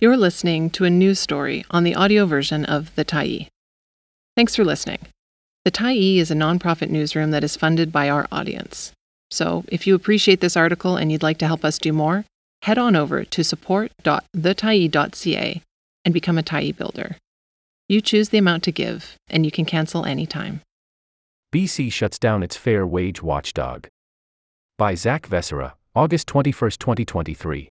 You're listening to a news story on the audio version of The Tyee. Thanks for listening. The Tyee is a nonprofit newsroom that is funded by our audience. So, if you appreciate this article and you'd like to help us do more, head on over to support.thetyee.ca and become a Tyee builder. You choose the amount to give, and you can cancel anytime. BC shuts down its fair wage watchdog. By Zak Vescera, August 21, 2023.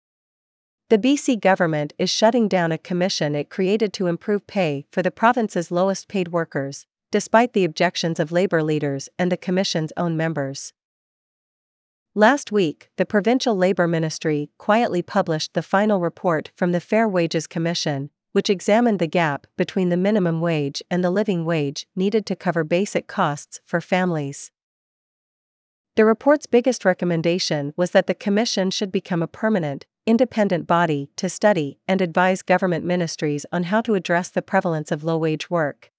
The BC government is shutting down a commission it created to improve pay for the province's lowest paid workers, despite the objections of labor leaders and the commission's own members. Last week, the Provincial Labor Ministry quietly published the final report from the Fair Wages Commission, which examined the gap between the minimum wage and the living wage needed to cover basic costs for families. The report's biggest recommendation was that the Commission should become a permanent, independent body to study and advise government ministries on how to address the prevalence of low wage work.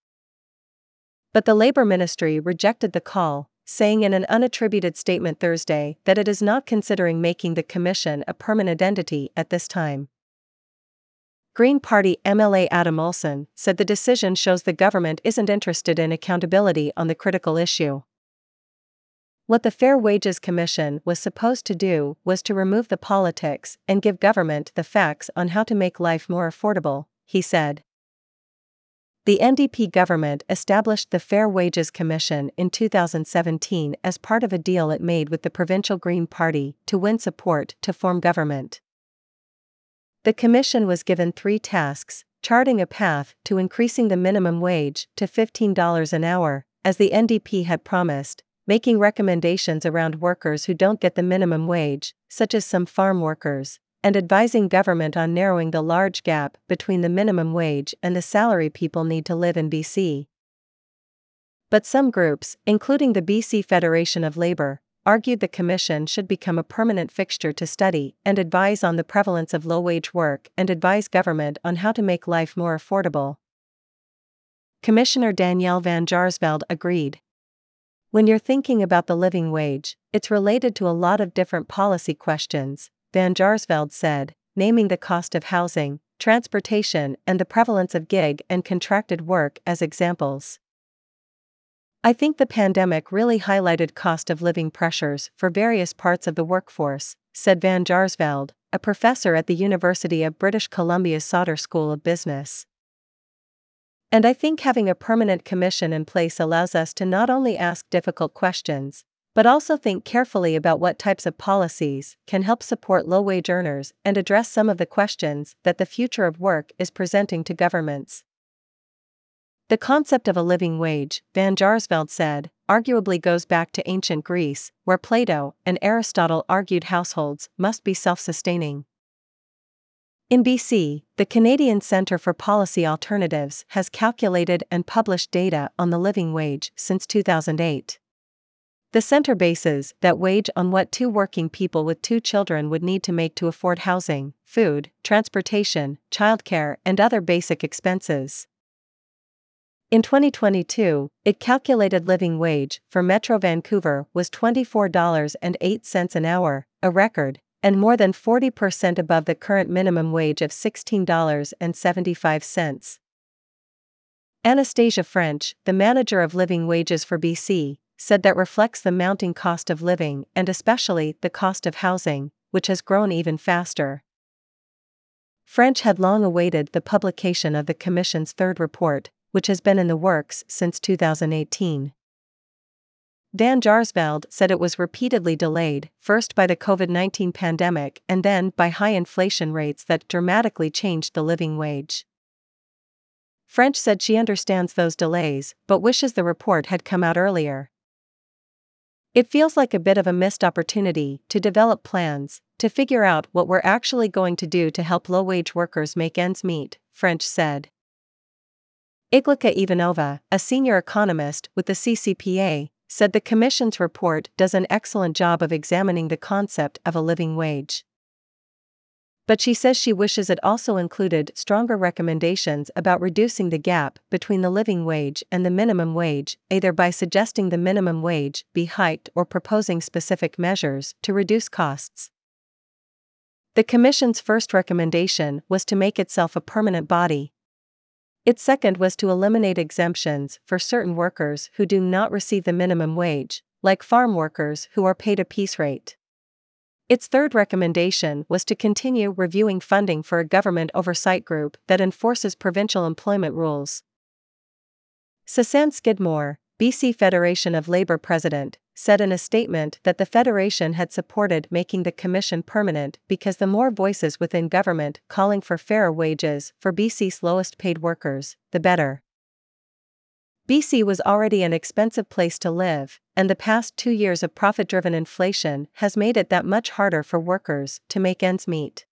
But the Labour Ministry rejected the call, saying in an unattributed statement Thursday that it is not considering making the Commission a permanent entity at this time. Green Party MLA Adam Olsen said the decision shows the government isn't interested in accountability on the critical issue. What the Fair Wages Commission was supposed to do was to remove the politics and give government the facts on how to make life more affordable, he said. The NDP government established the Fair Wages Commission in 2017 as part of a deal it made with the provincial Green Party to win support to form government. The Commission was given three tasks charting a path to increasing the minimum wage to $15 an hour, as the NDP had promised, making recommendations around workers who don't get the minimum wage, such as some farm workers, and advising government on narrowing the large gap between the minimum wage and the salary people need to live in BC. But some groups, including the BC Federation of Labour, argued the Commission should become a permanent fixture to study and advise on the prevalence of low wage work and advise government on how to make life more affordable. Commissioner Danielle Van Jaarsveld agreed. When you're thinking about the living wage, it's related to a lot of different policy questions, Van Jaarsveld said, naming the cost of housing, transportation, and the prevalence of gig and contracted work as examples. I think the pandemic really highlighted cost of living pressures for various parts of the workforce, said Van Jaarsveld, a professor at the University of British Columbia's Sauder School of Business. And I think having a permanent commission in place allows us to not only ask difficult questions, but also think carefully about what types of policies can help support low wage earners and address some of the questions that the future of work is presenting to governments. The concept of a living wage, Van Jaarsveld said, arguably goes back to ancient Greece, where Plato and Aristotle argued households must be self sustaining. In BC, the Canadian Centre for Policy Alternatives has calculated and published data on the living wage since 2008. The center bases that wage on what two working people with two children would need to make to afford housing, food, transportation, childcare, and other basic expenses. In 2022, it calculated living wage for Metro Vancouver was $24.08 an hour, a record, and more than 40% above the current minimum wage of $16.75. Anastasia French, the manager of living wages for BC, said that reflects the mounting cost of living and especially the cost of housing, which has grown even faster. French had long awaited the publication of the Commission's third report, which has been in the works since 2018. Van Jaarsveld said it was repeatedly delayed, first by the COVID 19 pandemic and then by high inflation rates that dramatically changed the living wage. French said she understands those delays, but wishes the report had come out earlier. It feels like a bit of a missed opportunity to develop plans, to figure out what we're actually going to do to help low wage workers make ends meet, French said. Iglika Ivanova, a senior economist with the CCPA, said the Commission's report does an excellent job of examining the concept of a living wage. But she says she wishes it also included stronger recommendations about reducing the gap between the living wage and the minimum wage, either by suggesting the minimum wage be hiked or proposing specific measures to reduce costs. The Commission's first recommendation was to make itself a permanent body. Its second was to eliminate exemptions for certain workers who do not receive the minimum wage, like farm workers who are paid a piece rate. Its third recommendation was to continue reviewing funding for a government oversight group that enforces provincial employment rules. Sussanne Skidmore, BC Federation of Labour president, said in a statement that the Federation had supported making the Commission permanent because the more voices within government calling for fairer wages for BC's lowest paid workers, the better. BC was already an expensive place to live, and the past two years of profit driven inflation has made it that much harder for workers to make ends meet.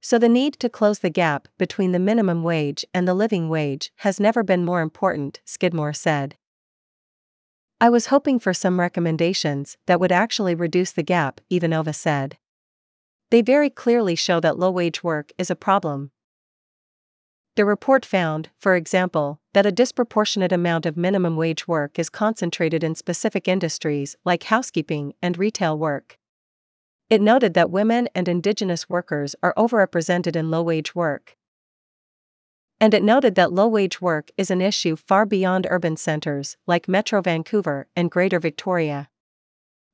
So the need to close the gap between the minimum wage and the living wage has never been more important, Skidmore said. I was hoping for some recommendations that would actually reduce the gap, Ivanova said. They very clearly show that low wage work is a problem, the report found, for example, that a disproportionate amount of minimum wage work is concentrated in specific industries like housekeeping and retail work. It noted that women and Indigenous workers are overrepresented in low wage work. And it noted that low wage work is an issue far beyond urban centers like Metro Vancouver and Greater Victoria.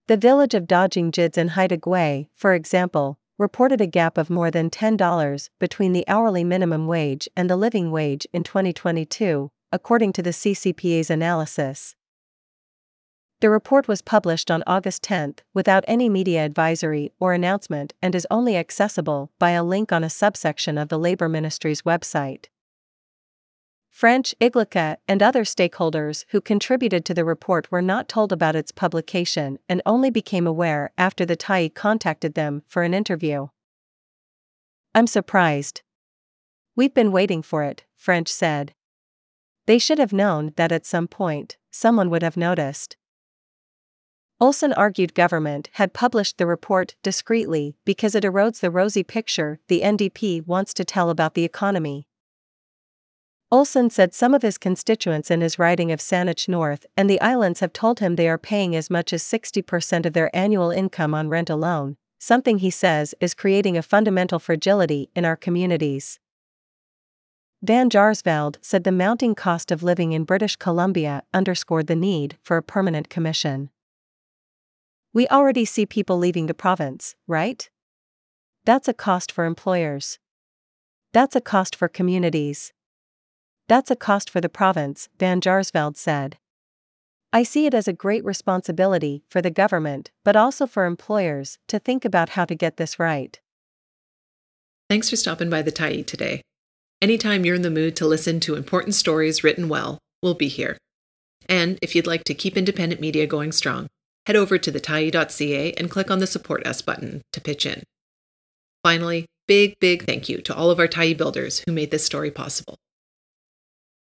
The village of Daajing Giids in Haida Gwaii, for example, reported a gap of more than $10 between the hourly minimum wage and the living wage in 2022, according to the CCPA's analysis. The report was published on August 10 without any media advisory or announcement and is only accessible by a link on a subsection of the Labour Ministry's website. French, Iglika, and other stakeholders who contributed to the report were not told about its publication and only became aware after the Tyee contacted them for an interview. I'm surprised. We've been waiting for it, French said. They should have known that at some point, someone would have noticed. Olsen argued government had published the report discreetly because it erodes the rosy picture the NDP wants to tell about the economy. Olsen said some of his constituents in his riding of Saanich North and the islands have told him they are paying as much as 60% of their annual income on rent alone, something he says is creating a fundamental fragility in our communities. Van Jaarsveld said the mounting cost of living in British Columbia underscored the need for a permanent commission. We already see people leaving the province, right? That's a cost for employers. That's a cost for communities. That's a cost for the province, Van Jaarsveld said. I see it as a great responsibility for the government, but also for employers, to think about how to get this right. Thanks for stopping by the Tyee today. Anytime you're in the mood to listen to important stories written well, we'll be here. And if you'd like to keep independent media going strong, head over to thetyee.ca and click on the Support Us button to pitch in. Finally, big, big thank you to all of our Tyee builders who made this story possible.